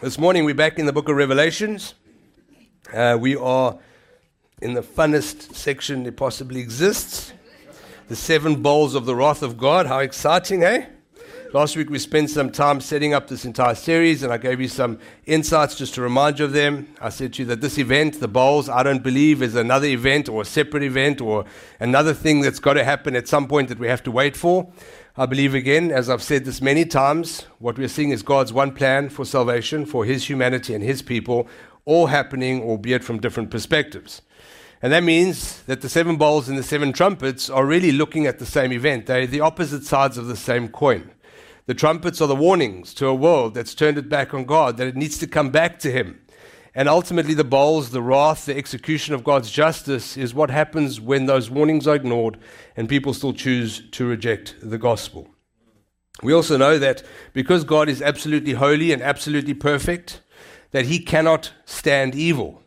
This morning we're back in the book of Revelations. Uh, we are in the funnest section that possibly exists the seven bowls of the wrath of God. How exciting, eh? Last week we spent some time setting up this entire series, and I gave you some insights just to remind you of them. I said to you that this event, the bowls, I don't believe is another event or a separate event or another thing that's got to happen at some point that we have to wait for. I believe again, as I've said this many times, what we're seeing is God's one plan for salvation for His humanity and His people, all happening, albeit from different perspectives. And that means that the seven bowls and the seven trumpets are really looking at the same event. They're the opposite sides of the same coin. The trumpets are the warnings to a world that's turned it back on God, that it needs to come back to Him. And ultimately, the bowls, the wrath, the execution of God's justice is what happens when those warnings are ignored and people still choose to reject the gospel. We also know that because God is absolutely holy and absolutely perfect, that he cannot stand evil.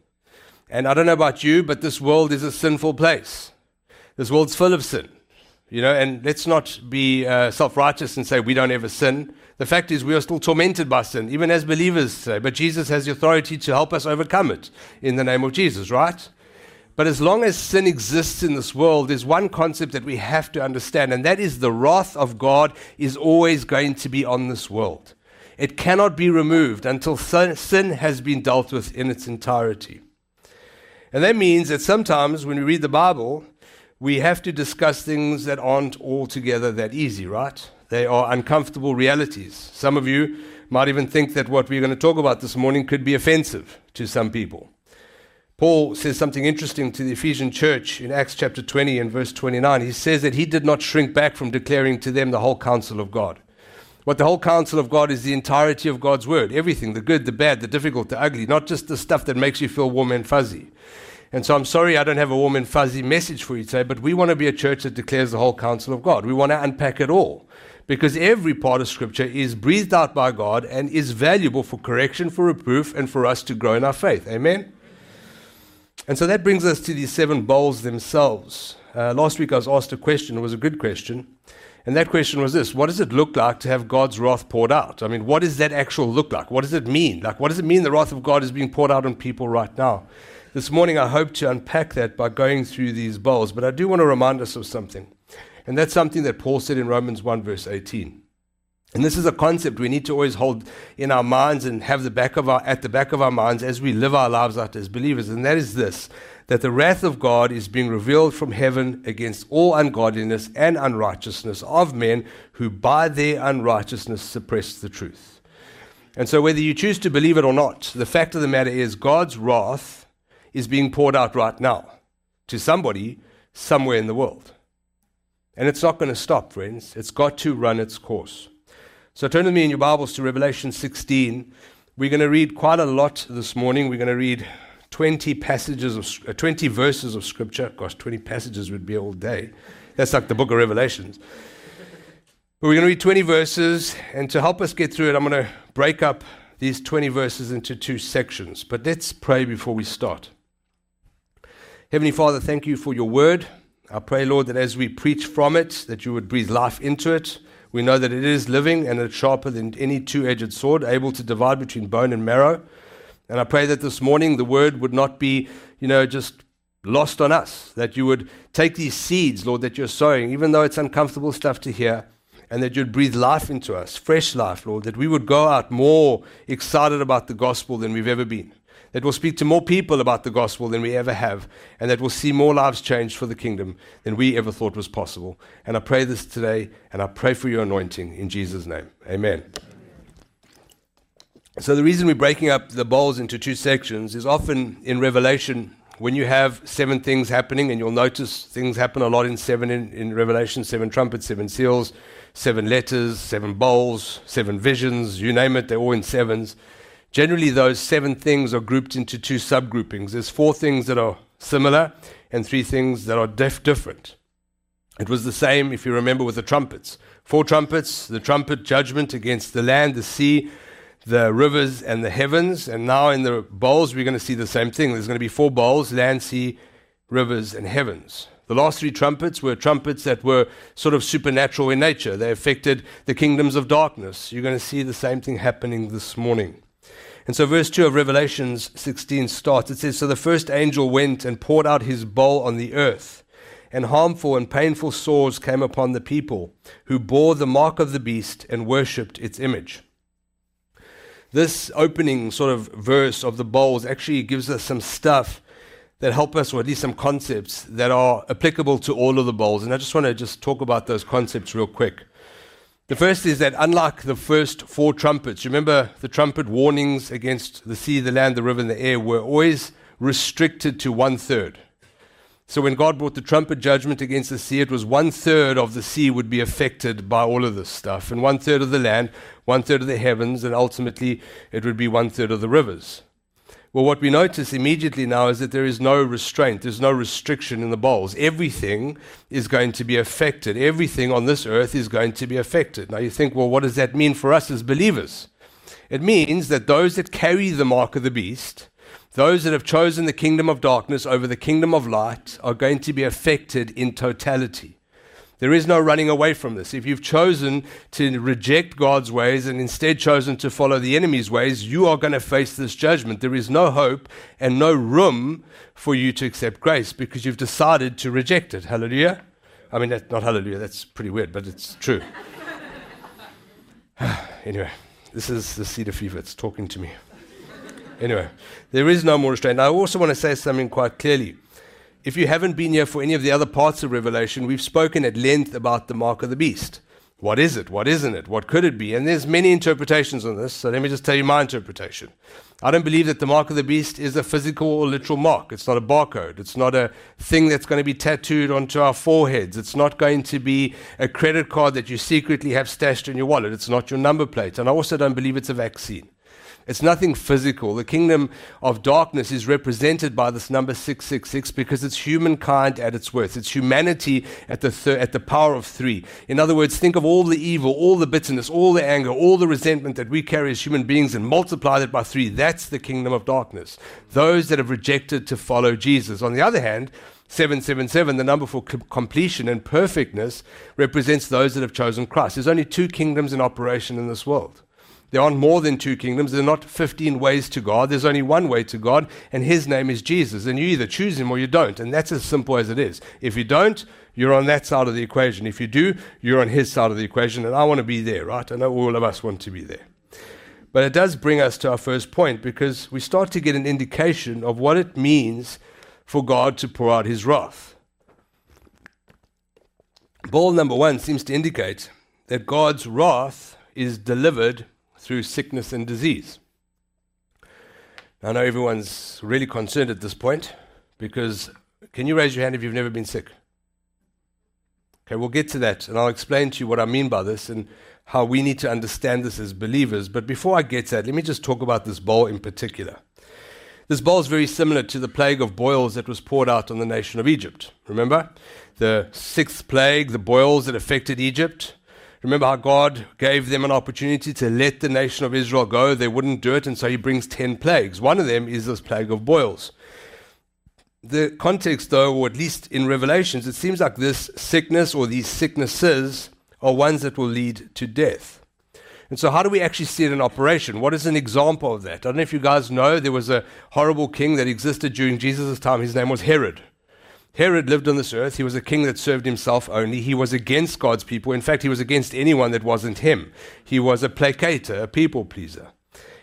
And I don't know about you, but this world is a sinful place. This world's full of sin. You know, and let's not be uh, self righteous and say we don't ever sin. The fact is, we are still tormented by sin, even as believers today. But Jesus has the authority to help us overcome it in the name of Jesus, right? But as long as sin exists in this world, there's one concept that we have to understand, and that is the wrath of God is always going to be on this world. It cannot be removed until sin has been dealt with in its entirety. And that means that sometimes when we read the Bible, we have to discuss things that aren't altogether that easy, right? They are uncomfortable realities. Some of you might even think that what we're going to talk about this morning could be offensive to some people. Paul says something interesting to the Ephesian church in Acts chapter 20 and verse 29. He says that he did not shrink back from declaring to them the whole counsel of God. What the whole counsel of God is the entirety of God's word everything, the good, the bad, the difficult, the ugly, not just the stuff that makes you feel warm and fuzzy. And so I'm sorry I don't have a warm and fuzzy message for you today, but we want to be a church that declares the whole counsel of God. We want to unpack it all because every part of Scripture is breathed out by God and is valuable for correction, for reproof, and for us to grow in our faith. Amen? And so that brings us to these seven bowls themselves. Uh, last week I was asked a question, it was a good question. And that question was this What does it look like to have God's wrath poured out? I mean, what does that actual look like? What does it mean? Like, what does it mean the wrath of God is being poured out on people right now? This morning, I hope to unpack that by going through these bowls, but I do want to remind us of something. And that's something that Paul said in Romans 1, verse 18. And this is a concept we need to always hold in our minds and have the back of our, at the back of our minds as we live our lives out as believers. And that is this that the wrath of God is being revealed from heaven against all ungodliness and unrighteousness of men who by their unrighteousness suppress the truth. And so, whether you choose to believe it or not, the fact of the matter is God's wrath is being poured out right now to somebody somewhere in the world. And it's not going to stop, friends. It's got to run its course. So turn with me in your Bibles to Revelation 16. We're going to read quite a lot this morning. We're going to read 20 passages of uh, 20 verses of scripture. Gosh, 20 passages would be all day. That's like the book of Revelations. But we're going to read 20 verses, and to help us get through it, I'm going to break up these 20 verses into two sections. But let's pray before we start. Heavenly Father, thank you for your word. I pray, Lord, that as we preach from it, that you would breathe life into it. We know that it is living and it's sharper than any two edged sword, able to divide between bone and marrow. And I pray that this morning the word would not be, you know, just lost on us, that you would take these seeds, Lord, that you're sowing, even though it's uncomfortable stuff to hear, and that you'd breathe life into us, fresh life, Lord, that we would go out more excited about the gospel than we've ever been that will speak to more people about the gospel than we ever have, and that will see more lives changed for the kingdom than we ever thought was possible. And I pray this today, and I pray for your anointing in Jesus' name. Amen. So, the reason we're breaking up the bowls into two sections is often in Revelation, when you have seven things happening, and you'll notice things happen a lot in seven in, in Revelation seven trumpets, seven seals, seven letters, seven bowls, seven visions, you name it, they're all in sevens. Generally, those seven things are grouped into two subgroupings. There's four things that are similar and three things that are dif- different. It was the same, if you remember, with the trumpets. Four trumpets, the trumpet judgment against the land, the sea, the rivers, and the heavens. And now in the bowls, we're going to see the same thing. There's going to be four bowls land, sea, rivers, and heavens. The last three trumpets were trumpets that were sort of supernatural in nature. They affected the kingdoms of darkness. You're going to see the same thing happening this morning. And so, verse 2 of Revelations 16 starts. It says, So the first angel went and poured out his bowl on the earth, and harmful and painful sores came upon the people who bore the mark of the beast and worshipped its image. This opening sort of verse of the bowls actually gives us some stuff that help us, or at least some concepts that are applicable to all of the bowls. And I just want to just talk about those concepts real quick. The first is that unlike the first four trumpets, remember the trumpet warnings against the sea, the land, the river, and the air were always restricted to one third. So when God brought the trumpet judgment against the sea, it was one third of the sea would be affected by all of this stuff, and one third of the land, one third of the heavens, and ultimately it would be one third of the rivers. Well, what we notice immediately now is that there is no restraint, there's no restriction in the bowls. Everything is going to be affected. Everything on this earth is going to be affected. Now you think, well, what does that mean for us as believers? It means that those that carry the mark of the beast, those that have chosen the kingdom of darkness over the kingdom of light, are going to be affected in totality. There is no running away from this. If you've chosen to reject God's ways and instead chosen to follow the enemy's ways, you are going to face this judgment. There is no hope and no room for you to accept grace because you've decided to reject it. Hallelujah. I mean, that's not hallelujah, that's pretty weird, but it's true. anyway, this is the cedar fever. It's talking to me. Anyway, there is no more restraint. I also want to say something quite clearly. If you haven't been here for any of the other parts of Revelation, we've spoken at length about the mark of the beast. What is it? What isn't it? What could it be? And there's many interpretations on this, so let me just tell you my interpretation. I don't believe that the mark of the beast is a physical or literal mark. It's not a barcode. It's not a thing that's going to be tattooed onto our foreheads. It's not going to be a credit card that you secretly have stashed in your wallet. It's not your number plate. And I also don't believe it's a vaccine. It's nothing physical. The kingdom of darkness is represented by this number 666 because it's humankind at its worst. It's humanity at the, thir- at the power of three. In other words, think of all the evil, all the bitterness, all the anger, all the resentment that we carry as human beings and multiply that by three. That's the kingdom of darkness. Those that have rejected to follow Jesus. On the other hand, 777, the number for completion and perfectness, represents those that have chosen Christ. There's only two kingdoms in operation in this world. There aren't more than two kingdoms. There are not 15 ways to God. There's only one way to God, and his name is Jesus. And you either choose him or you don't. And that's as simple as it is. If you don't, you're on that side of the equation. If you do, you're on his side of the equation. And I want to be there, right? I know all of us want to be there. But it does bring us to our first point because we start to get an indication of what it means for God to pour out his wrath. Ball number one seems to indicate that God's wrath is delivered through sickness and disease. I know everyone's really concerned at this point because can you raise your hand if you've never been sick? Okay, we'll get to that and I'll explain to you what I mean by this and how we need to understand this as believers. But before I get to that, let me just talk about this bowl in particular. This bowl is very similar to the plague of boils that was poured out on the nation of Egypt. Remember? The sixth plague, the boils that affected Egypt. Remember how God gave them an opportunity to let the nation of Israel go? They wouldn't do it, and so he brings 10 plagues. One of them is this plague of boils. The context, though, or at least in Revelations, it seems like this sickness or these sicknesses are ones that will lead to death. And so, how do we actually see it in operation? What is an example of that? I don't know if you guys know, there was a horrible king that existed during Jesus' time. His name was Herod. Herod lived on this earth. He was a king that served himself only. He was against God's people. In fact, he was against anyone that wasn't him. He was a placator, a people pleaser.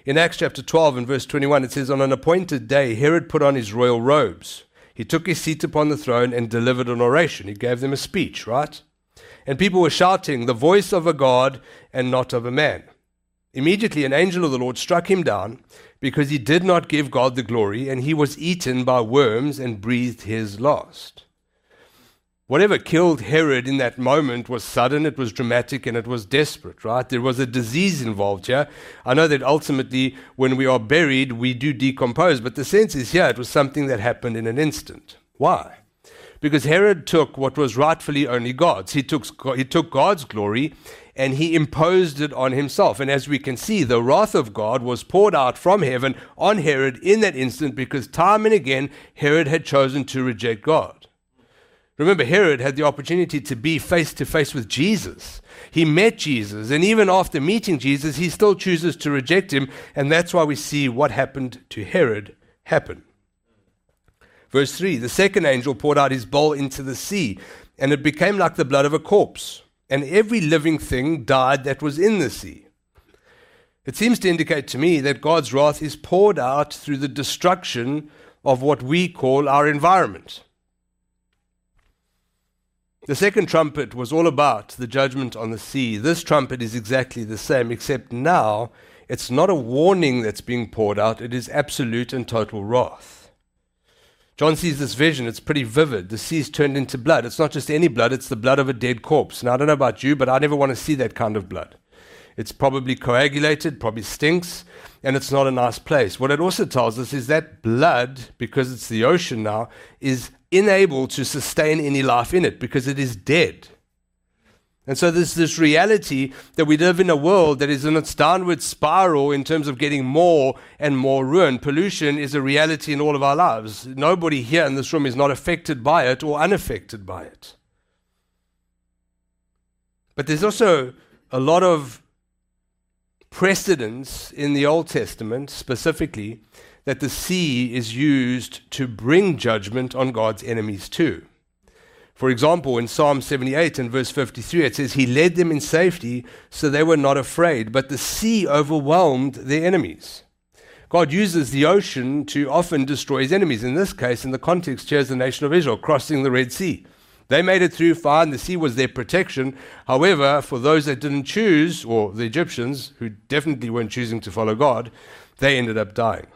In Acts chapter 12 and verse 21, it says, On an appointed day, Herod put on his royal robes. He took his seat upon the throne and delivered an oration. He gave them a speech, right? And people were shouting, The voice of a God and not of a man. Immediately, an angel of the Lord struck him down because he did not give God the glory, and he was eaten by worms and breathed his last. Whatever killed Herod in that moment was sudden, it was dramatic, and it was desperate, right? There was a disease involved here. I know that ultimately, when we are buried, we do decompose, but the sense is here, it was something that happened in an instant. Why? Because Herod took what was rightfully only God's. He took, he took God's glory and he imposed it on himself. And as we can see, the wrath of God was poured out from heaven on Herod in that instant because time and again Herod had chosen to reject God. Remember, Herod had the opportunity to be face to face with Jesus. He met Jesus, and even after meeting Jesus, he still chooses to reject him, and that's why we see what happened to Herod happen. Verse 3 The second angel poured out his bowl into the sea, and it became like the blood of a corpse, and every living thing died that was in the sea. It seems to indicate to me that God's wrath is poured out through the destruction of what we call our environment. The second trumpet was all about the judgment on the sea. This trumpet is exactly the same, except now it's not a warning that's being poured out, it is absolute and total wrath. John sees this vision, it's pretty vivid. The sea sea's turned into blood. It's not just any blood, it's the blood of a dead corpse. Now, I don't know about you, but I never want to see that kind of blood. It's probably coagulated, probably stinks, and it's not a nice place. What it also tells us is that blood, because it's the ocean now, is unable to sustain any life in it because it is dead. And so there's this reality that we live in a world that is in its downward spiral in terms of getting more and more ruin. Pollution is a reality in all of our lives. Nobody here in this room is not affected by it or unaffected by it. But there's also a lot of precedence in the Old Testament specifically that the sea is used to bring judgment on God's enemies too. For example, in Psalm 78 and verse 53, it says, He led them in safety, so they were not afraid, but the sea overwhelmed their enemies. God uses the ocean to often destroy his enemies. In this case, in the context, here's the nation of Israel crossing the Red Sea. They made it through fine. The sea was their protection. However, for those that didn't choose, or the Egyptians, who definitely weren't choosing to follow God, they ended up dying.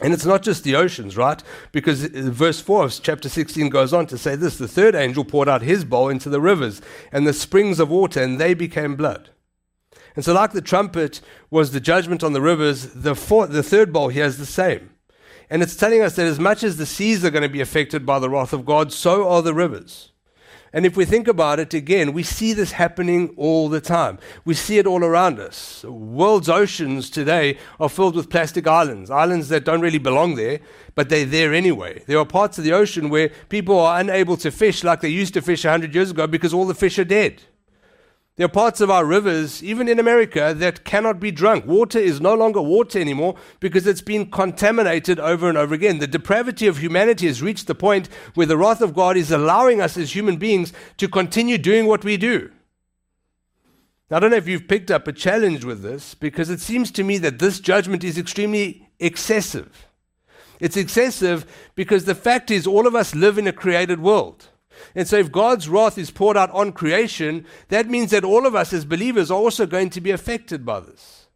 And it's not just the oceans, right? Because uh, verse 4 of chapter 16 goes on to say this The third angel poured out his bowl into the rivers and the springs of water, and they became blood. And so, like the trumpet was the judgment on the rivers, the, fourth, the third bowl here is the same. And it's telling us that as much as the seas are going to be affected by the wrath of God, so are the rivers. And if we think about it again, we see this happening all the time. We see it all around us. The world's oceans today are filled with plastic islands, islands that don't really belong there, but they're there anyway. There are parts of the ocean where people are unable to fish like they used to fish 100 years ago because all the fish are dead. There are parts of our rivers, even in America, that cannot be drunk. Water is no longer water anymore because it's been contaminated over and over again. The depravity of humanity has reached the point where the wrath of God is allowing us as human beings to continue doing what we do. Now, I don't know if you've picked up a challenge with this because it seems to me that this judgment is extremely excessive. It's excessive because the fact is, all of us live in a created world. And so, if God's wrath is poured out on creation, that means that all of us as believers are also going to be affected by this.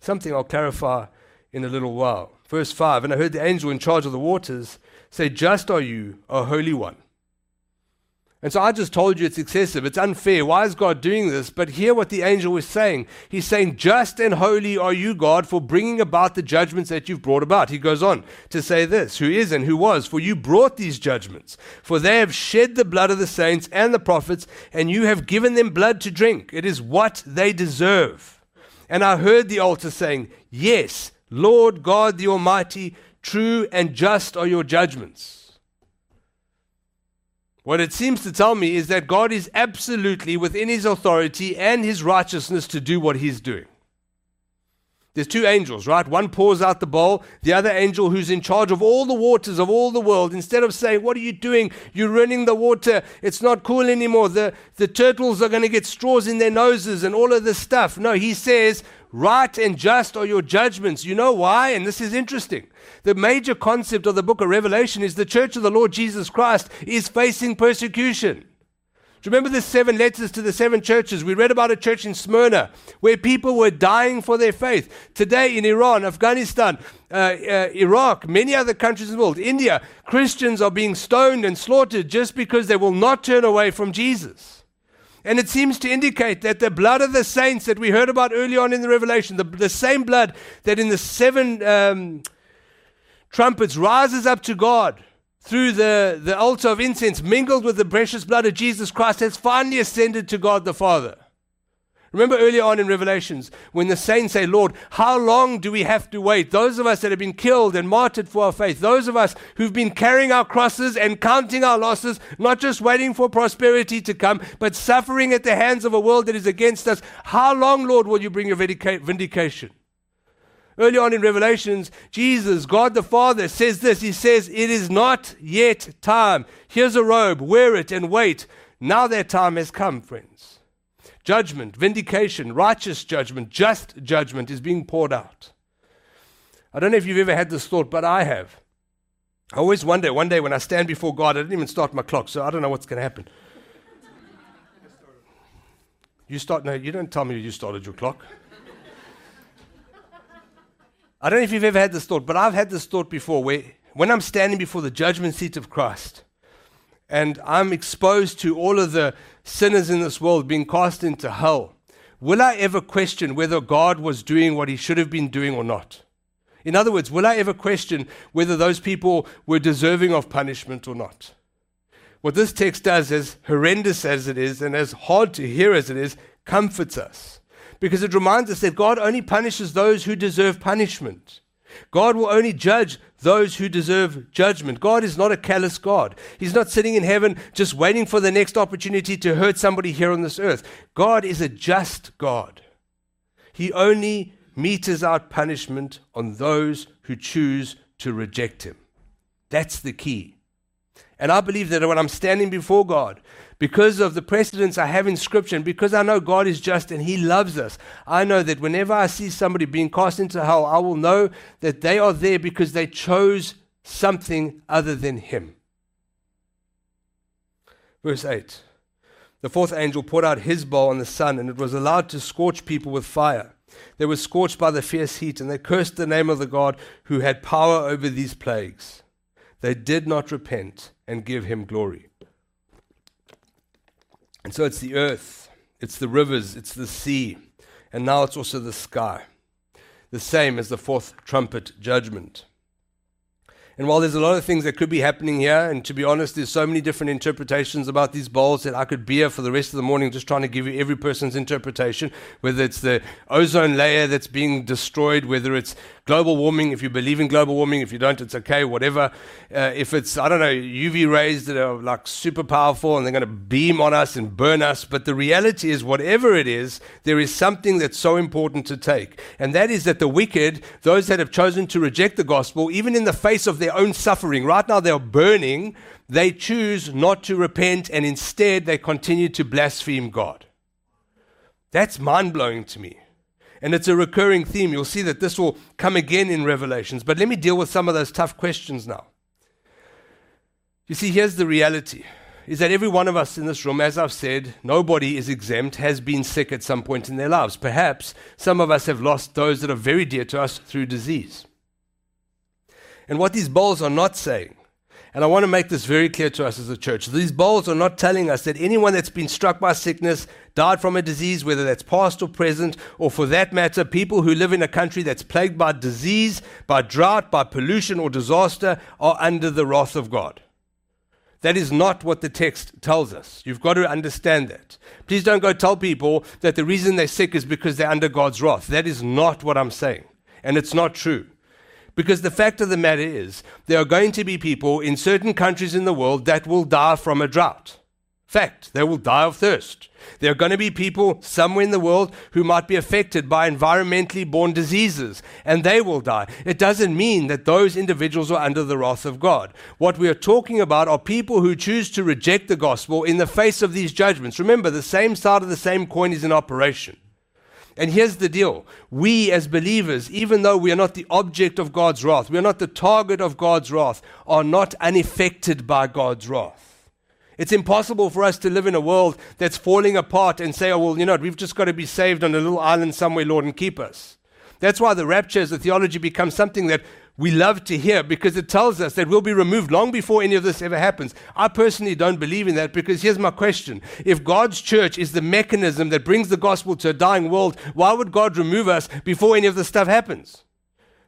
Something I'll clarify in a little while. Verse 5 And I heard the angel in charge of the waters say, Just are you, O Holy One and so I just told you it's excessive. It's unfair. Why is God doing this? But hear what the angel was saying. He's saying, Just and holy are you, God, for bringing about the judgments that you've brought about. He goes on to say this Who is and who was, for you brought these judgments. For they have shed the blood of the saints and the prophets, and you have given them blood to drink. It is what they deserve. And I heard the altar saying, Yes, Lord God the Almighty, true and just are your judgments. What it seems to tell me is that God is absolutely within his authority and his righteousness to do what he's doing. There's two angels, right? One pours out the bowl, the other angel who's in charge of all the waters of all the world, instead of saying, What are you doing? You're ruining the water. It's not cool anymore. The, the turtles are going to get straws in their noses and all of this stuff. No, he says, Right and just are your judgments. You know why? And this is interesting. The major concept of the book of Revelation is the church of the Lord Jesus Christ is facing persecution. Do you remember the seven letters to the seven churches? We read about a church in Smyrna where people were dying for their faith. Today in Iran, Afghanistan, uh, uh, Iraq, many other countries in the world, India, Christians are being stoned and slaughtered just because they will not turn away from Jesus. And it seems to indicate that the blood of the saints that we heard about early on in the Revelation, the, the same blood that in the seven um, trumpets rises up to God through the, the altar of incense, mingled with the precious blood of Jesus Christ, has finally ascended to God the Father. Remember earlier on in Revelations when the saints say, Lord, how long do we have to wait? Those of us that have been killed and martyred for our faith, those of us who've been carrying our crosses and counting our losses, not just waiting for prosperity to come, but suffering at the hands of a world that is against us, how long, Lord, will you bring your vindication? Early on in Revelations, Jesus, God the Father, says this He says, It is not yet time. Here's a robe, wear it and wait. Now that time has come, friends judgment, vindication, righteous judgment, just judgment is being poured out. I don't know if you've ever had this thought, but I have. I always wonder, one day when I stand before God, I didn't even start my clock, so I don't know what's going to happen. You start, no, you don't tell me you started your clock. I don't know if you've ever had this thought, but I've had this thought before where when I'm standing before the judgment seat of Christ and I'm exposed to all of the sinners in this world being cast into hell, will I ever question whether God was doing what he should have been doing or not? In other words, will I ever question whether those people were deserving of punishment or not? What this text does, as horrendous as it is and as hard to hear as it is, comforts us because it reminds us that God only punishes those who deserve punishment. God will only judge those who deserve judgment. God is not a callous God. He's not sitting in heaven just waiting for the next opportunity to hurt somebody here on this earth. God is a just God. He only metes out punishment on those who choose to reject Him. That's the key. And I believe that when I'm standing before God, because of the precedents I have in Scripture, and because I know God is just and He loves us, I know that whenever I see somebody being cast into hell, I will know that they are there because they chose something other than Him. Verse 8 The fourth angel poured out his bowl on the sun, and it was allowed to scorch people with fire. They were scorched by the fierce heat, and they cursed the name of the God who had power over these plagues. They did not repent and give him glory. And so it's the earth, it's the rivers, it's the sea, and now it's also the sky. The same as the fourth trumpet judgment. And while there's a lot of things that could be happening here, and to be honest, there's so many different interpretations about these bowls that I could be here for the rest of the morning just trying to give you every person's interpretation, whether it's the ozone layer that's being destroyed, whether it's global warming, if you believe in global warming, if you don't, it's okay, whatever. Uh, if it's, I don't know, UV rays that are like super powerful and they're going to beam on us and burn us. But the reality is, whatever it is, there is something that's so important to take. And that is that the wicked, those that have chosen to reject the gospel, even in the face of their own suffering, right now they're burning, they choose not to repent and instead they continue to blaspheme God. That's mind blowing to me. And it's a recurring theme. You'll see that this will come again in Revelations. But let me deal with some of those tough questions now. You see, here's the reality is that every one of us in this room, as I've said, nobody is exempt, has been sick at some point in their lives. Perhaps some of us have lost those that are very dear to us through disease. And what these bowls are not saying and I want to make this very clear to us as a church. These bowls are not telling us that anyone that's been struck by sickness, died from a disease, whether that's past or present, or for that matter, people who live in a country that's plagued by disease, by drought, by pollution or disaster, are under the wrath of God. That is not what the text tells us. You've got to understand that. Please don't go tell people that the reason they're sick is because they're under God's wrath. That is not what I'm saying. And it's not true. Because the fact of the matter is, there are going to be people in certain countries in the world that will die from a drought. Fact, they will die of thirst. There are going to be people somewhere in the world who might be affected by environmentally born diseases, and they will die. It doesn't mean that those individuals are under the wrath of God. What we are talking about are people who choose to reject the gospel in the face of these judgments. Remember, the same side of the same coin is in operation. And here's the deal we, as believers, even though we are not the object of God's wrath, we are not the target of God's wrath, are not unaffected by God's wrath. It's impossible for us to live in a world that's falling apart and say, oh, well, you know, we've just got to be saved on a little island somewhere, Lord, and keep us. That's why the rapture as a theology becomes something that we love to hear because it tells us that we'll be removed long before any of this ever happens. I personally don't believe in that because here's my question. If God's church is the mechanism that brings the gospel to a dying world, why would God remove us before any of this stuff happens?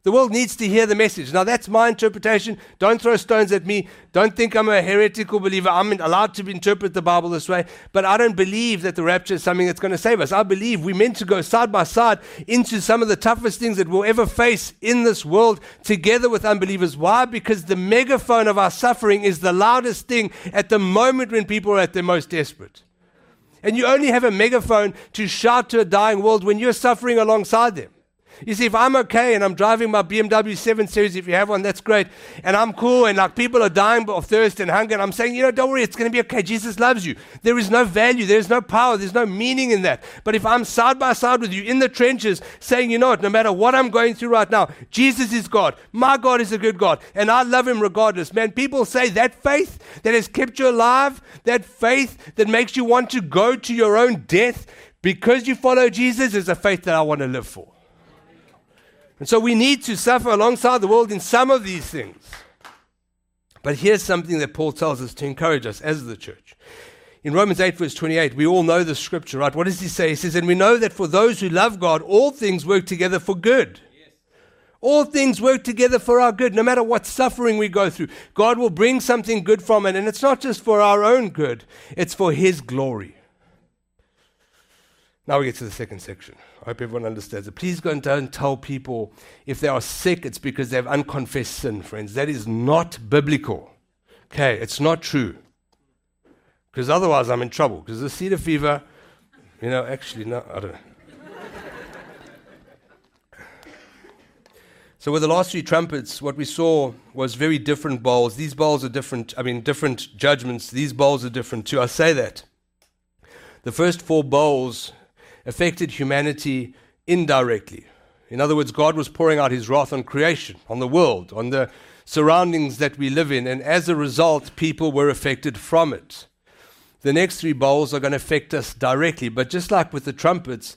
The world needs to hear the message. Now, that's my interpretation. Don't throw stones at me. Don't think I'm a heretical believer. I'm allowed to interpret the Bible this way. But I don't believe that the rapture is something that's going to save us. I believe we're meant to go side by side into some of the toughest things that we'll ever face in this world together with unbelievers. Why? Because the megaphone of our suffering is the loudest thing at the moment when people are at their most desperate. And you only have a megaphone to shout to a dying world when you're suffering alongside them. You see, if I'm okay and I'm driving my BMW 7 Series, if you have one, that's great, and I'm cool, and like people are dying of thirst and hunger, and I'm saying, you know, don't worry, it's going to be okay. Jesus loves you. There is no value, there's no power, there's no meaning in that. But if I'm side by side with you in the trenches, saying, you know what, no matter what I'm going through right now, Jesus is God. My God is a good God, and I love Him regardless. Man, people say that faith that has kept you alive, that faith that makes you want to go to your own death because you follow Jesus is a faith that I want to live for. And so we need to suffer alongside the world in some of these things. But here's something that Paul tells us to encourage us as the church. In Romans 8, verse 28, we all know the scripture, right? What does he say? He says, And we know that for those who love God, all things work together for good. All things work together for our good, no matter what suffering we go through. God will bring something good from it, and it's not just for our own good, it's for His glory. Now we get to the second section. I hope everyone understands it. Please go and don't tell people if they are sick, it's because they have unconfessed sin, friends. That is not biblical. Okay, it's not true. Because otherwise I'm in trouble. Because the cedar fever, you know, actually, no, I don't know. So with the last three trumpets, what we saw was very different bowls. These bowls are different, I mean, different judgments. These bowls are different too. I say that. The first four bowls affected humanity indirectly. In other words, God was pouring out his wrath on creation, on the world, on the surroundings that we live in, and as a result, people were affected from it. The next three bowls are going to affect us directly, but just like with the trumpets,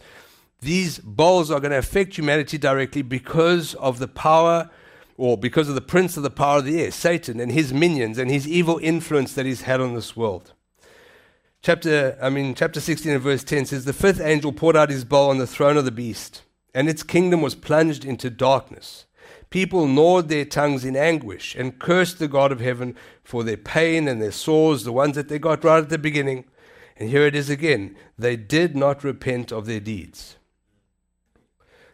these bowls are going to affect humanity directly because of the power or because of the prince of the power of the air, Satan, and his minions and his evil influence that he's had on this world chapter, I mean, chapter 16 and verse 10 says, The fifth angel poured out his bowl on the throne of the beast, and its kingdom was plunged into darkness. People gnawed their tongues in anguish and cursed the God of heaven for their pain and their sores, the ones that they got right at the beginning. And here it is again. They did not repent of their deeds.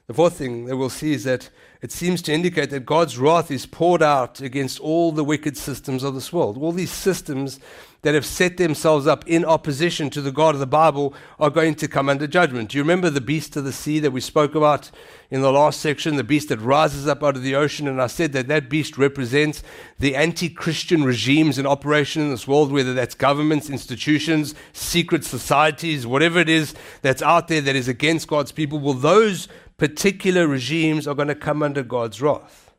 The fourth thing that we'll see is that it seems to indicate that God's wrath is poured out against all the wicked systems of this world. All these systems that have set themselves up in opposition to the God of the Bible are going to come under judgment. Do you remember the beast of the sea that we spoke about in the last section? The beast that rises up out of the ocean. And I said that that beast represents the anti Christian regimes in operation in this world, whether that's governments, institutions, secret societies, whatever it is that's out there that is against God's people. Well, those particular regimes are going to come under God's wrath.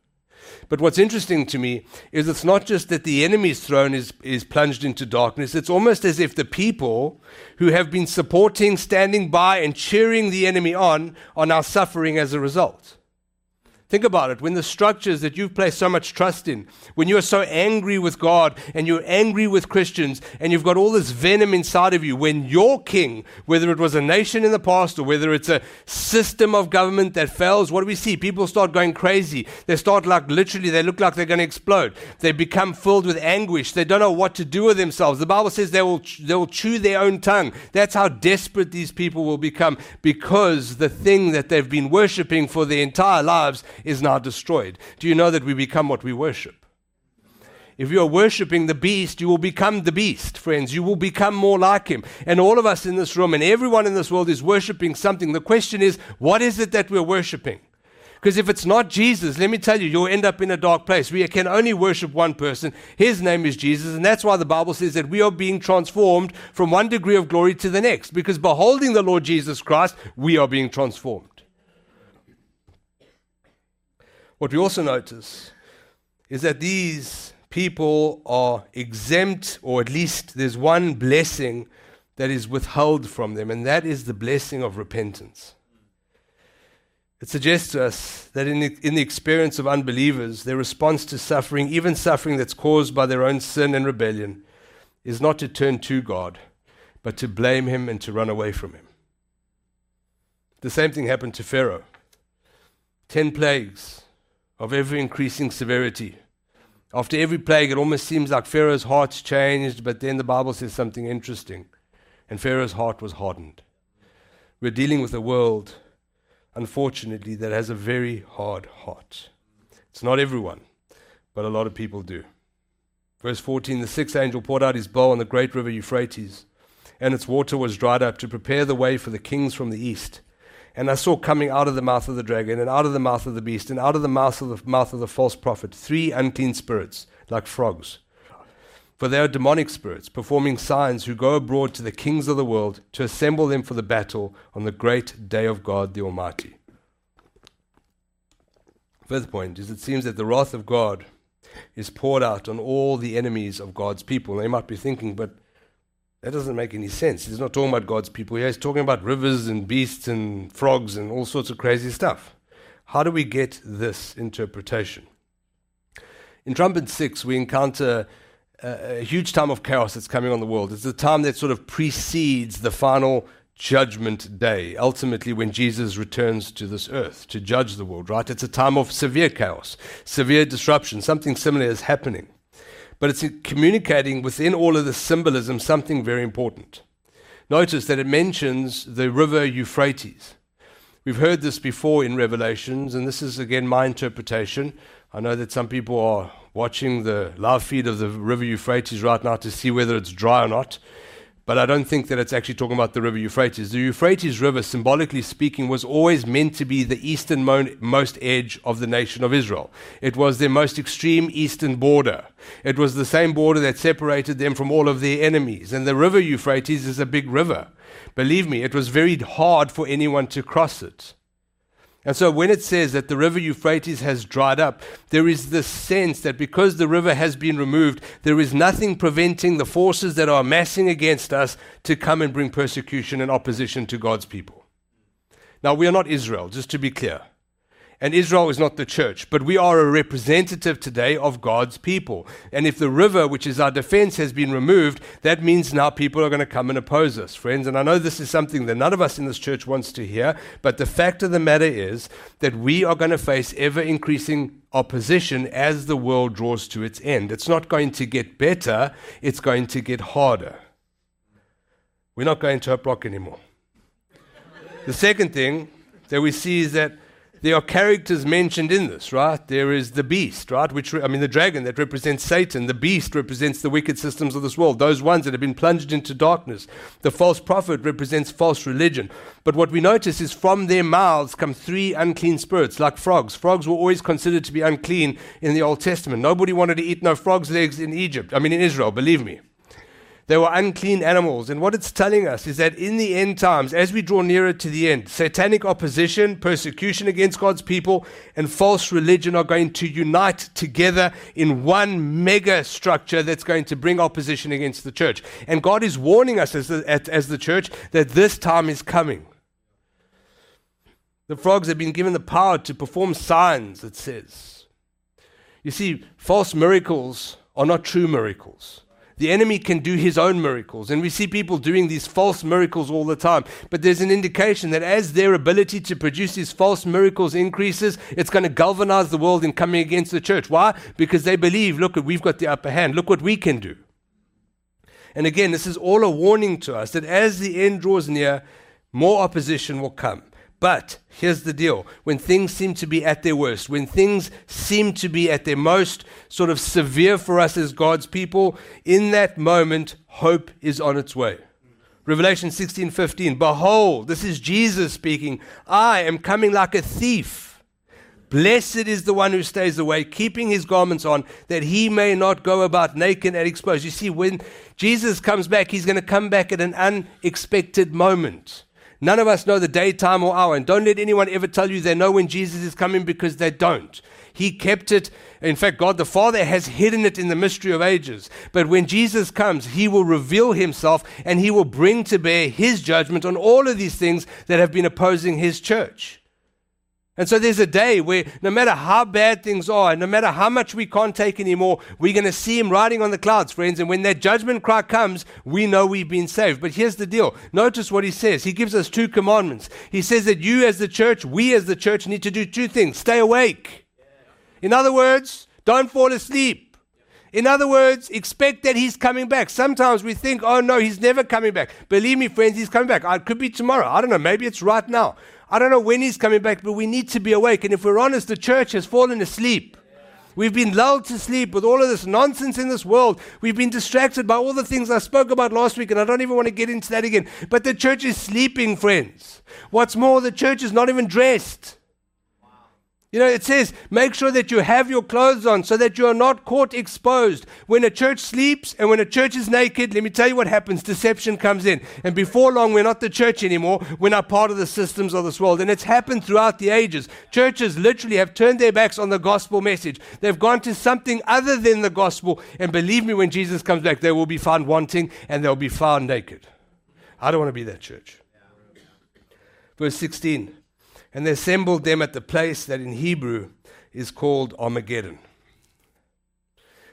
But what's interesting to me is it's not just that the enemy's throne is, is plunged into darkness, it's almost as if the people who have been supporting, standing by, and cheering the enemy on are now suffering as a result. Think about it. When the structures that you've placed so much trust in, when you're so angry with God and you're angry with Christians and you've got all this venom inside of you, when your king, whether it was a nation in the past or whether it's a system of government that fails, what do we see? People start going crazy. They start like literally, they look like they're going to explode. They become filled with anguish. They don't know what to do with themselves. The Bible says they will, they will chew their own tongue. That's how desperate these people will become because the thing that they've been worshiping for their entire lives is now destroyed. Do you know that we become what we worship? If you are worshiping the beast, you will become the beast, friends. You will become more like him. And all of us in this room and everyone in this world is worshiping something. The question is, what is it that we're worshiping? Because if it's not Jesus, let me tell you, you'll end up in a dark place. We can only worship one person. His name is Jesus. And that's why the Bible says that we are being transformed from one degree of glory to the next. Because beholding the Lord Jesus Christ, we are being transformed. What we also notice is that these people are exempt, or at least there's one blessing that is withheld from them, and that is the blessing of repentance. It suggests to us that in the, in the experience of unbelievers, their response to suffering, even suffering that's caused by their own sin and rebellion, is not to turn to God, but to blame Him and to run away from Him. The same thing happened to Pharaoh. Ten plagues of ever increasing severity. After every plague, it almost seems like Pharaoh's heart's changed, but then the Bible says something interesting. And Pharaoh's heart was hardened. We're dealing with a world, unfortunately, that has a very hard heart. It's not everyone, but a lot of people do. Verse 14 The sixth angel poured out his bowl on the great river Euphrates, and its water was dried up to prepare the way for the kings from the east. And I saw coming out of the mouth of the dragon, and out of the mouth of the beast, and out of the mouth of the mouth of the false prophet, three unclean spirits, like frogs. For they are demonic spirits, performing signs, who go abroad to the kings of the world to assemble them for the battle on the great day of God the Almighty. Fifth point is it seems that the wrath of God is poured out on all the enemies of God's people. They might be thinking, but that doesn't make any sense. He's not talking about God's people. He's talking about rivers and beasts and frogs and all sorts of crazy stuff. How do we get this interpretation? In Trumpet 6, we encounter a, a huge time of chaos that's coming on the world. It's the time that sort of precedes the final judgment day, ultimately when Jesus returns to this earth to judge the world, right? It's a time of severe chaos, severe disruption. Something similar is happening but it's communicating within all of the symbolism something very important. Notice that it mentions the river Euphrates. We've heard this before in Revelations, and this is again my interpretation. I know that some people are watching the live feed of the river Euphrates right now to see whether it's dry or not. But I don't think that it's actually talking about the river Euphrates. The Euphrates River, symbolically speaking, was always meant to be the easternmost edge of the nation of Israel. It was their most extreme eastern border. It was the same border that separated them from all of their enemies. And the river Euphrates is a big river. Believe me, it was very hard for anyone to cross it. And so when it says that the river Euphrates has dried up, there is this sense that because the river has been removed, there is nothing preventing the forces that are amassing against us to come and bring persecution and opposition to God's people. Now, we are not Israel, just to be clear. And Israel is not the church, but we are a representative today of God's people. And if the river, which is our defense, has been removed, that means now people are going to come and oppose us, friends. And I know this is something that none of us in this church wants to hear, but the fact of the matter is that we are going to face ever increasing opposition as the world draws to its end. It's not going to get better, it's going to get harder. We're not going to Hope Rock anymore. the second thing that we see is that there are characters mentioned in this, right? There is the beast, right? Which, I mean, the dragon that represents Satan. The beast represents the wicked systems of this world, those ones that have been plunged into darkness. The false prophet represents false religion. But what we notice is from their mouths come three unclean spirits, like frogs. Frogs were always considered to be unclean in the Old Testament. Nobody wanted to eat no frogs' legs in Egypt. I mean, in Israel, believe me. They were unclean animals. And what it's telling us is that in the end times, as we draw nearer to the end, satanic opposition, persecution against God's people, and false religion are going to unite together in one mega structure that's going to bring opposition against the church. And God is warning us as the, as the church that this time is coming. The frogs have been given the power to perform signs, it says. You see, false miracles are not true miracles. The enemy can do his own miracles. And we see people doing these false miracles all the time. But there's an indication that as their ability to produce these false miracles increases, it's going to galvanize the world in coming against the church. Why? Because they believe, look, we've got the upper hand. Look what we can do. And again, this is all a warning to us that as the end draws near, more opposition will come. But here's the deal when things seem to be at their worst, when things seem to be at their most sort of severe for us as God's people, in that moment, hope is on its way. Revelation 16:15 Behold, this is Jesus speaking, I am coming like a thief. Blessed is the one who stays away, keeping his garments on, that he may not go about naked and exposed. You see, when Jesus comes back, he's going to come back at an unexpected moment. None of us know the day, time, or hour. And don't let anyone ever tell you they know when Jesus is coming because they don't. He kept it. In fact, God the Father has hidden it in the mystery of ages. But when Jesus comes, He will reveal Himself and He will bring to bear His judgment on all of these things that have been opposing His church. And so there's a day where no matter how bad things are, no matter how much we can't take anymore, we're going to see him riding on the clouds, friends. And when that judgment cry comes, we know we've been saved. But here's the deal. Notice what he says. He gives us two commandments. He says that you as the church, we as the church need to do two things. Stay awake. In other words, don't fall asleep. In other words, expect that he's coming back. Sometimes we think, oh no, he's never coming back. Believe me, friends, he's coming back. Uh, it could be tomorrow. I don't know. Maybe it's right now. I don't know when he's coming back, but we need to be awake. And if we're honest, the church has fallen asleep. We've been lulled to sleep with all of this nonsense in this world. We've been distracted by all the things I spoke about last week, and I don't even want to get into that again. But the church is sleeping, friends. What's more, the church is not even dressed. You know, it says, make sure that you have your clothes on so that you are not caught exposed. When a church sleeps and when a church is naked, let me tell you what happens. Deception comes in. And before long, we're not the church anymore. We're not part of the systems of this world. And it's happened throughout the ages. Churches literally have turned their backs on the gospel message. They've gone to something other than the gospel. And believe me, when Jesus comes back, they will be found wanting and they'll be found naked. I don't want to be that church. Verse 16. And they assembled them at the place that in Hebrew is called Armageddon.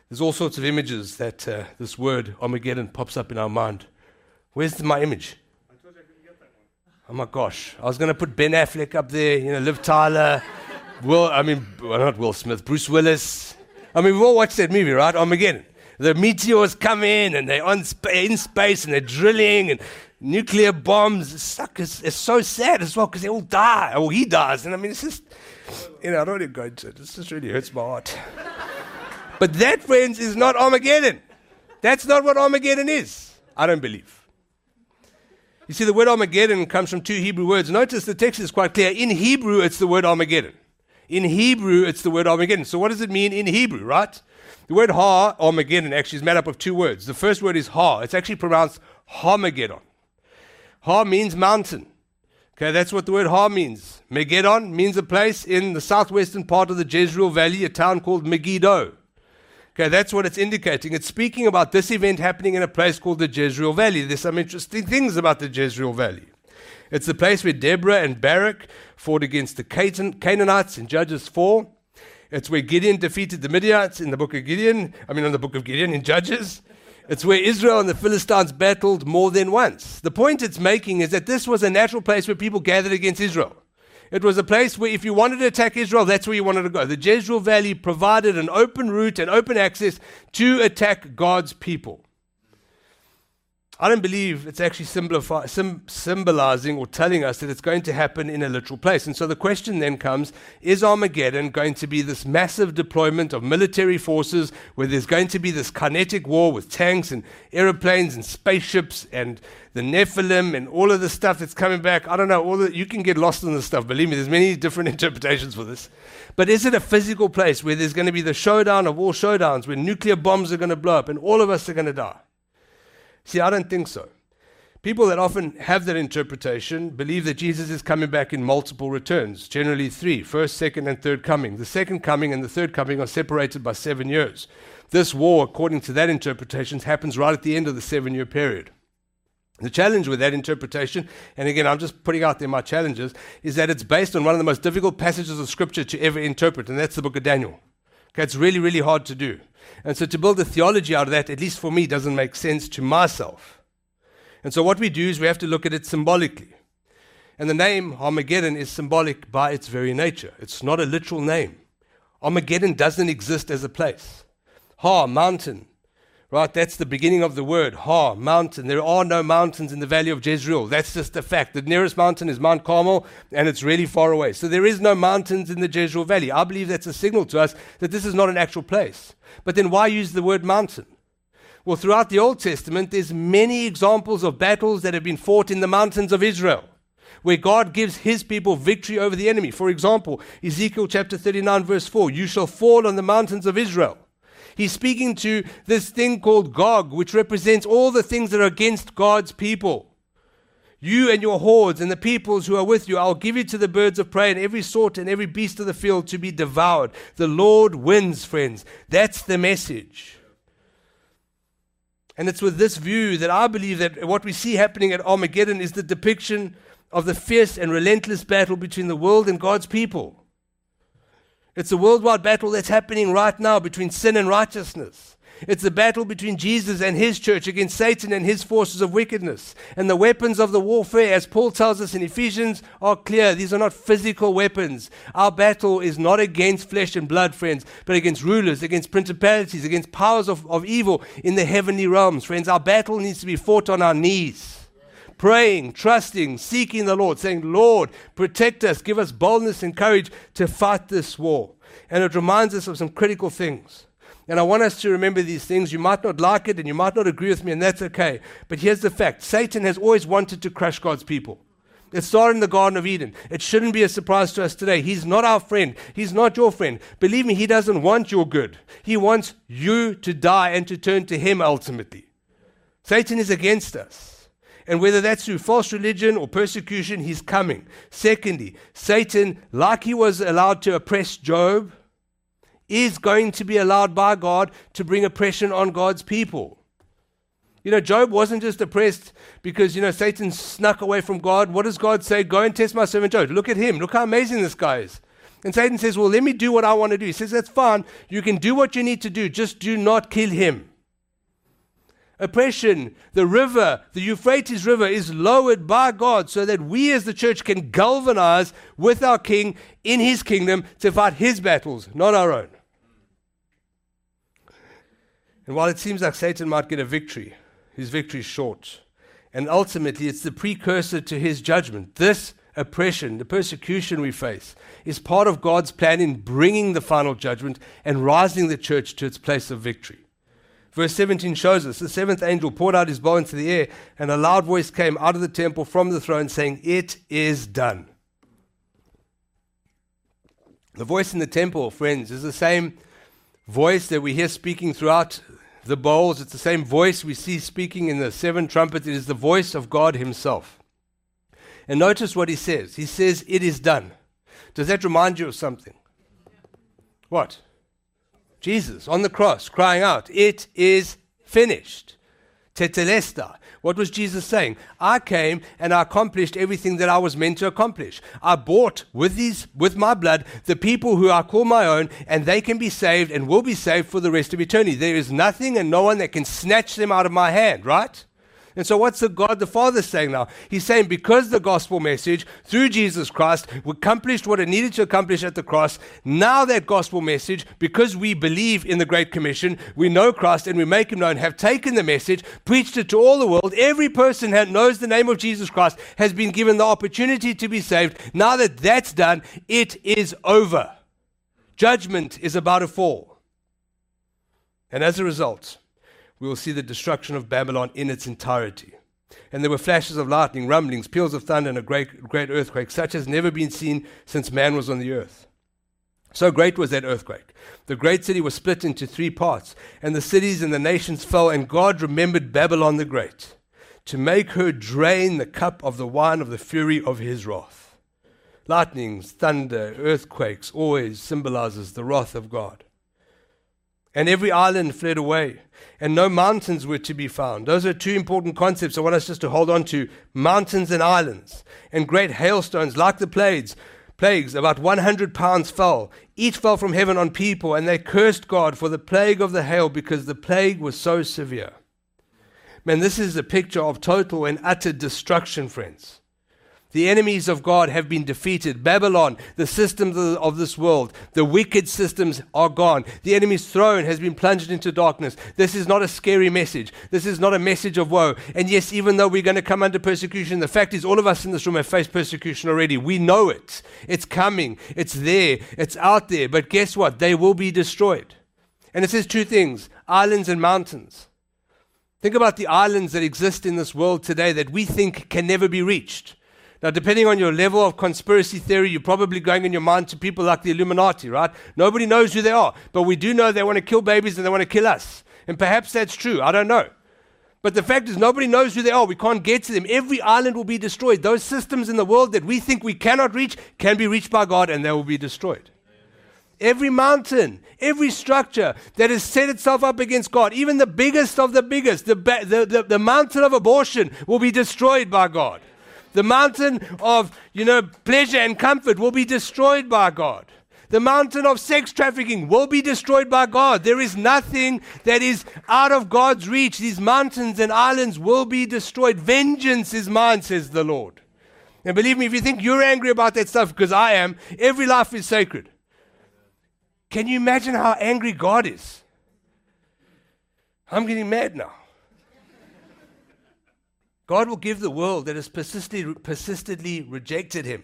There's all sorts of images that uh, this word Armageddon pops up in our mind. Where's my image? Oh my gosh. I was going to put Ben Affleck up there, you know, Liv Tyler, Will, I mean, well, not Will Smith, Bruce Willis. I mean, we've all watched that movie, right? Armageddon. The meteors come in and they're on sp- in space and they're drilling and nuclear bombs. Suck it's, so sad as well because they all die. Or he dies. And I mean, it's just, you know, I don't to go into it. This just really hurts my heart. but that, friends, is not Armageddon. That's not what Armageddon is. I don't believe. You see, the word Armageddon comes from two Hebrew words. Notice the text is quite clear. In Hebrew, it's the word Armageddon. In Hebrew, it's the word Armageddon. So, what does it mean in Hebrew, right? The word Ha, Armageddon, actually is made up of two words. The first word is Ha. It's actually pronounced Harmageddon. Ha means mountain. Okay, that's what the word Ha means. Megiddo means a place in the southwestern part of the Jezreel Valley, a town called Megiddo. Okay, that's what it's indicating. It's speaking about this event happening in a place called the Jezreel Valley. There's some interesting things about the Jezreel Valley. It's the place where Deborah and Barak fought against the Canaanites in Judges 4. It's where Gideon defeated the Midianites in the book of Gideon, I mean, in the book of Gideon in Judges. It's where Israel and the Philistines battled more than once. The point it's making is that this was a natural place where people gathered against Israel. It was a place where if you wanted to attack Israel, that's where you wanted to go. The Jezreel Valley provided an open route and open access to attack God's people. I don't believe it's actually symbolizing or telling us that it's going to happen in a literal place. And so the question then comes is Armageddon going to be this massive deployment of military forces where there's going to be this kinetic war with tanks and aeroplanes and spaceships and the Nephilim and all of the stuff that's coming back? I don't know. All the, you can get lost in this stuff. Believe me, there's many different interpretations for this. But is it a physical place where there's going to be the showdown of all showdowns, where nuclear bombs are going to blow up and all of us are going to die? See, I don't think so. People that often have that interpretation believe that Jesus is coming back in multiple returns, generally three first, second, and third coming. The second coming and the third coming are separated by seven years. This war, according to that interpretation, happens right at the end of the seven year period. The challenge with that interpretation, and again, I'm just putting out there my challenges, is that it's based on one of the most difficult passages of Scripture to ever interpret, and that's the book of Daniel. Okay, it's really, really hard to do. And so to build a theology out of that, at least for me, doesn't make sense to myself. And so what we do is we have to look at it symbolically. And the name Armageddon is symbolic by its very nature. It's not a literal name. Armageddon doesn't exist as a place. Ha, mountain. Right, that's the beginning of the word. Ha, mountain. There are no mountains in the valley of Jezreel. That's just a fact. The nearest mountain is Mount Carmel, and it's really far away. So there is no mountains in the Jezreel valley. I believe that's a signal to us that this is not an actual place. But then why use the word mountain? Well, throughout the Old Testament, there's many examples of battles that have been fought in the mountains of Israel, where God gives his people victory over the enemy. For example, Ezekiel chapter 39, verse 4 You shall fall on the mountains of Israel. He's speaking to this thing called Gog, which represents all the things that are against God's people. You and your hordes and the peoples who are with you, I'll give you to the birds of prey and every sort and every beast of the field to be devoured. The Lord wins, friends. That's the message. And it's with this view that I believe that what we see happening at Armageddon is the depiction of the fierce and relentless battle between the world and God's people. It's a worldwide battle that's happening right now between sin and righteousness. It's a battle between Jesus and his church against Satan and his forces of wickedness. And the weapons of the warfare, as Paul tells us in Ephesians, are clear. These are not physical weapons. Our battle is not against flesh and blood, friends, but against rulers, against principalities, against powers of, of evil in the heavenly realms. Friends, our battle needs to be fought on our knees praying, trusting, seeking the Lord, saying, Lord, protect us, give us boldness and courage to fight this war. And it reminds us of some critical things. And I want us to remember these things. You might not like it and you might not agree with me, and that's okay. But here's the fact Satan has always wanted to crush God's people. It started in the Garden of Eden. It shouldn't be a surprise to us today. He's not our friend. He's not your friend. Believe me, he doesn't want your good. He wants you to die and to turn to him ultimately. Satan is against us. And whether that's through false religion or persecution, he's coming. Secondly, Satan, like he was allowed to oppress Job, is going to be allowed by God to bring oppression on God's people. You know, Job wasn't just oppressed because, you know, Satan snuck away from God. What does God say? Go and test my servant Job. Look at him. Look how amazing this guy is. And Satan says, Well, let me do what I want to do. He says, That's fine. You can do what you need to do. Just do not kill him oppression, the river, the Euphrates River, is lowered by God so that we as the church can galvanize with our King in his kingdom to fight his battles, not our own. And while it seems like Satan might get a victory, his victory is short. And ultimately, it's the precursor to his judgment. This oppression, the persecution we face, is part of God's plan in bringing the final judgment and rising the church to its place of victory. Verse 17 shows us the seventh angel poured out his bow into the air, and a loud voice came out of the temple from the throne saying, It is done. The voice in the temple, friends, is the same voice that we hear speaking throughout the bowls. It's the same voice we see speaking in the seven trumpets. It is the voice of God Himself. And notice what He says. He says, It is done. Does that remind you of something? What? Jesus on the cross crying out, It is finished. Tetelestai. What was Jesus saying? I came and I accomplished everything that I was meant to accomplish. I bought with these with my blood the people who I call my own, and they can be saved and will be saved for the rest of eternity. There is nothing and no one that can snatch them out of my hand, right? And so, what's the God the Father saying now? He's saying because the gospel message through Jesus Christ accomplished what it needed to accomplish at the cross, now that gospel message, because we believe in the Great Commission, we know Christ and we make him known, have taken the message, preached it to all the world. Every person that knows the name of Jesus Christ has been given the opportunity to be saved. Now that that's done, it is over. Judgment is about to fall. And as a result, we will see the destruction of Babylon in its entirety. And there were flashes of lightning, rumblings, peals of thunder, and a great, great earthquake, such as never been seen since man was on the earth. So great was that earthquake. The great city was split into three parts, and the cities and the nations fell, and God remembered Babylon the Great to make her drain the cup of the wine of the fury of his wrath. Lightnings, thunder, earthquakes always symbolizes the wrath of God. And every island fled away, and no mountains were to be found. Those are two important concepts I want us just to hold on to mountains and islands. And great hailstones, like the plagues, plagues, about 100 pounds fell. Each fell from heaven on people, and they cursed God for the plague of the hail because the plague was so severe. Man, this is a picture of total and utter destruction, friends. The enemies of God have been defeated. Babylon, the systems of this world, the wicked systems are gone. The enemy's throne has been plunged into darkness. This is not a scary message. This is not a message of woe. And yes, even though we're going to come under persecution, the fact is all of us in this room have faced persecution already. We know it. It's coming. It's there. It's out there. But guess what? They will be destroyed. And it says two things islands and mountains. Think about the islands that exist in this world today that we think can never be reached. Now, depending on your level of conspiracy theory, you're probably going in your mind to people like the Illuminati, right? Nobody knows who they are, but we do know they want to kill babies and they want to kill us. And perhaps that's true. I don't know. But the fact is, nobody knows who they are. We can't get to them. Every island will be destroyed. Those systems in the world that we think we cannot reach can be reached by God and they will be destroyed. Every mountain, every structure that has set itself up against God, even the biggest of the biggest, the, the, the, the mountain of abortion will be destroyed by God. The mountain of, you know, pleasure and comfort will be destroyed by God. The mountain of sex trafficking will be destroyed by God. There is nothing that is out of God's reach. These mountains and islands will be destroyed. Vengeance is mine, says the Lord. And believe me, if you think you're angry about that stuff, because I am, every life is sacred. Can you imagine how angry God is? I'm getting mad now. God will give the world that has persistently, persistently rejected him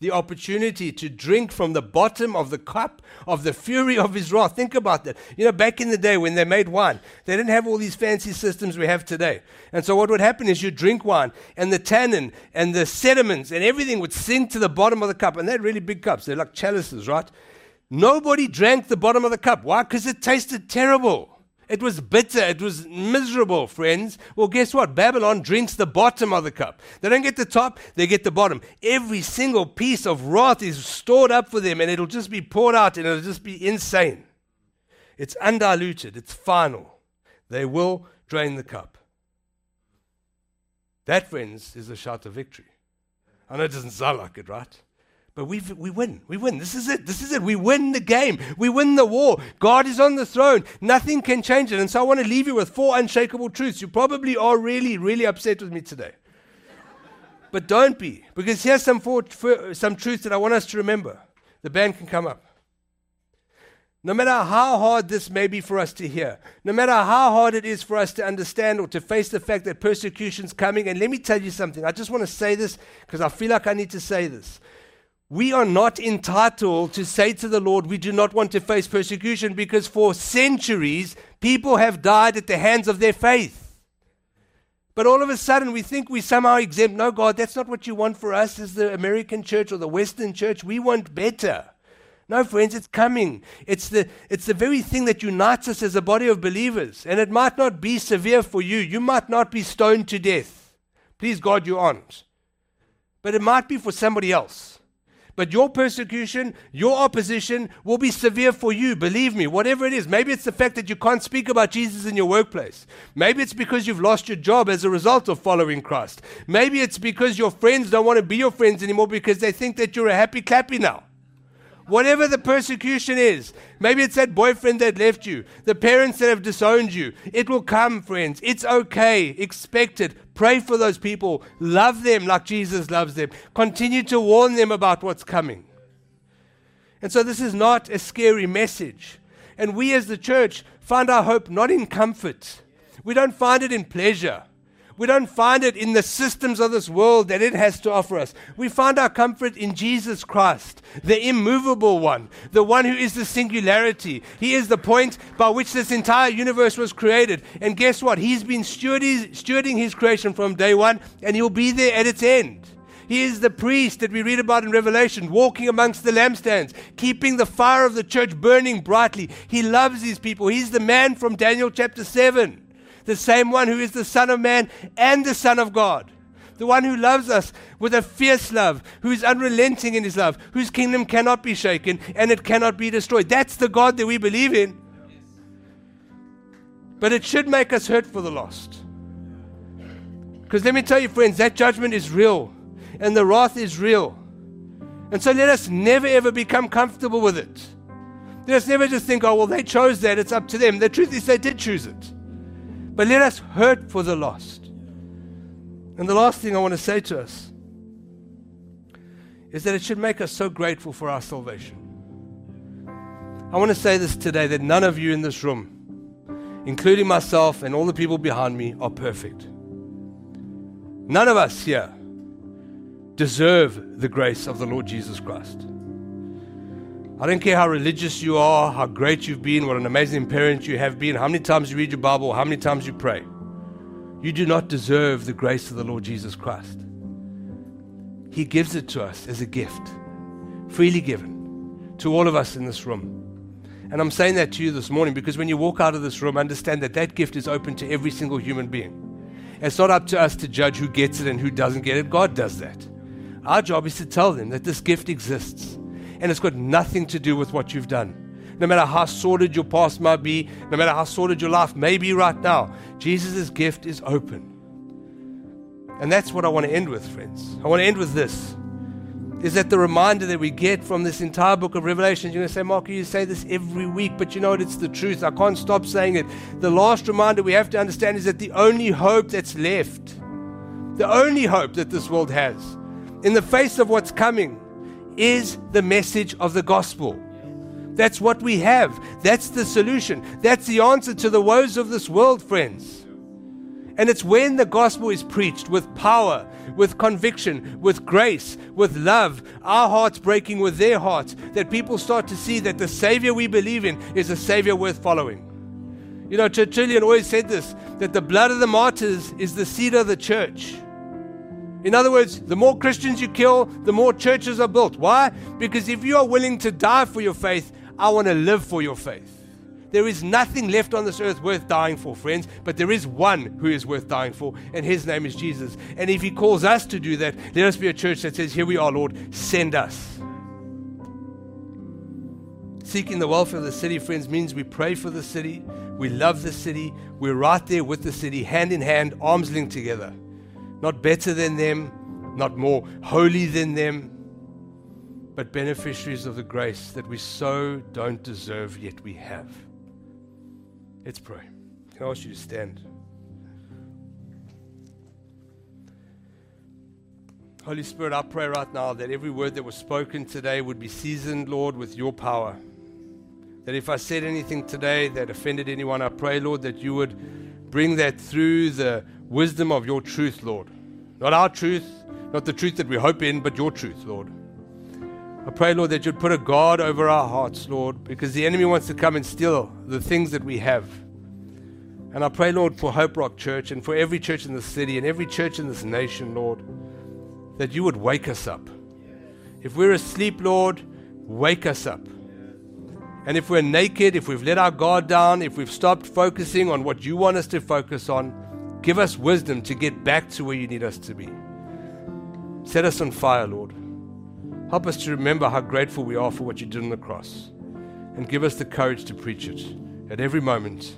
the opportunity to drink from the bottom of the cup of the fury of his wrath. Think about that. You know, back in the day when they made wine, they didn't have all these fancy systems we have today. And so what would happen is you drink wine, and the tannin and the sediments and everything would sink to the bottom of the cup. And they're really big cups, they're like chalices, right? Nobody drank the bottom of the cup. Why? Because it tasted terrible. It was bitter. It was miserable, friends. Well, guess what? Babylon drinks the bottom of the cup. They don't get the top, they get the bottom. Every single piece of wrath is stored up for them and it'll just be poured out and it'll just be insane. It's undiluted, it's final. They will drain the cup. That, friends, is a shout of victory. I know it doesn't sound like it, right? But we we win. We win. This is it. This is it. We win the game. We win the war. God is on the throne. Nothing can change it. And so I want to leave you with four unshakable truths. You probably are really, really upset with me today. but don't be, because here's some, four, some truths that I want us to remember. The band can come up. No matter how hard this may be for us to hear, no matter how hard it is for us to understand or to face the fact that persecution's coming, and let me tell you something. I just want to say this because I feel like I need to say this. We are not entitled to say to the Lord, we do not want to face persecution because for centuries people have died at the hands of their faith. But all of a sudden we think we somehow exempt. No, God, that's not what you want for us as the American church or the Western church. We want better. No, friends, it's coming. It's the, it's the very thing that unites us as a body of believers. And it might not be severe for you. You might not be stoned to death. Please, God, you aren't. But it might be for somebody else. But your persecution, your opposition will be severe for you. Believe me, whatever it is. Maybe it's the fact that you can't speak about Jesus in your workplace. Maybe it's because you've lost your job as a result of following Christ. Maybe it's because your friends don't want to be your friends anymore because they think that you're a happy clappy now. Whatever the persecution is, maybe it's that boyfriend that left you, the parents that have disowned you. It will come, friends. It's okay. Expect it. Pray for those people. Love them like Jesus loves them. Continue to warn them about what's coming. And so, this is not a scary message. And we as the church find our hope not in comfort, we don't find it in pleasure. We don't find it in the systems of this world that it has to offer us. We find our comfort in Jesus Christ, the immovable one, the one who is the singularity. He is the point by which this entire universe was created. And guess what? He's been stewarding, his creation from day one, and he'll be there at its end. He is the priest that we read about in Revelation, walking amongst the lampstands, keeping the fire of the church burning brightly. He loves his people. He's the man from Daniel chapter 7 the same one who is the Son of Man and the Son of God. The one who loves us with a fierce love, who is unrelenting in his love, whose kingdom cannot be shaken and it cannot be destroyed. That's the God that we believe in. But it should make us hurt for the lost. Because let me tell you, friends, that judgment is real and the wrath is real. And so let us never ever become comfortable with it. Let us never just think, oh, well, they chose that, it's up to them. The truth is, they did choose it. But let us hurt for the lost. And the last thing I want to say to us is that it should make us so grateful for our salvation. I want to say this today that none of you in this room, including myself and all the people behind me, are perfect. None of us here deserve the grace of the Lord Jesus Christ. I don't care how religious you are, how great you've been, what an amazing parent you have been, how many times you read your Bible, how many times you pray. You do not deserve the grace of the Lord Jesus Christ. He gives it to us as a gift, freely given to all of us in this room. And I'm saying that to you this morning because when you walk out of this room, understand that that gift is open to every single human being. It's not up to us to judge who gets it and who doesn't get it. God does that. Our job is to tell them that this gift exists and it's got nothing to do with what you've done. No matter how sordid your past might be, no matter how sordid your life may be right now, Jesus' gift is open. And that's what I want to end with, friends. I want to end with this. is that the reminder that we get from this entire book of Revelation. You're going to say, Mark, you say this every week, but you know what? It's the truth. I can't stop saying it. The last reminder we have to understand is that the only hope that's left, the only hope that this world has, in the face of what's coming, is the message of the gospel. That's what we have. That's the solution. That's the answer to the woes of this world, friends. And it's when the gospel is preached with power, with conviction, with grace, with love, our hearts breaking with their hearts, that people start to see that the Savior we believe in is a Savior worth following. You know, Tertullian always said this that the blood of the martyrs is the seed of the church. In other words, the more Christians you kill, the more churches are built. Why? Because if you are willing to die for your faith, I want to live for your faith. There is nothing left on this earth worth dying for, friends, but there is one who is worth dying for, and his name is Jesus. And if he calls us to do that, let us be a church that says, Here we are, Lord, send us. Seeking the welfare of the city, friends, means we pray for the city, we love the city, we're right there with the city, hand in hand, arms linked together. Not better than them, not more holy than them, but beneficiaries of the grace that we so don't deserve, yet we have. Let's pray. Can I ask you to stand? Holy Spirit, I pray right now that every word that was spoken today would be seasoned, Lord, with your power. That if I said anything today that offended anyone, I pray, Lord, that you would bring that through the wisdom of your truth, Lord. Not our truth, not the truth that we hope in, but your truth, Lord. I pray, Lord, that you'd put a guard over our hearts, Lord, because the enemy wants to come and steal the things that we have. And I pray, Lord, for Hope Rock Church and for every church in the city and every church in this nation, Lord, that you would wake us up. If we're asleep, Lord, wake us up. And if we're naked, if we've let our guard down, if we've stopped focusing on what you want us to focus on, give us wisdom to get back to where you need us to be. Set us on fire, Lord. Help us to remember how grateful we are for what you did on the cross. And give us the courage to preach it at every moment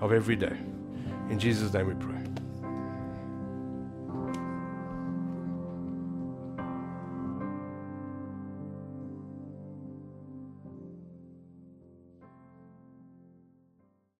of every day. In Jesus' name we pray.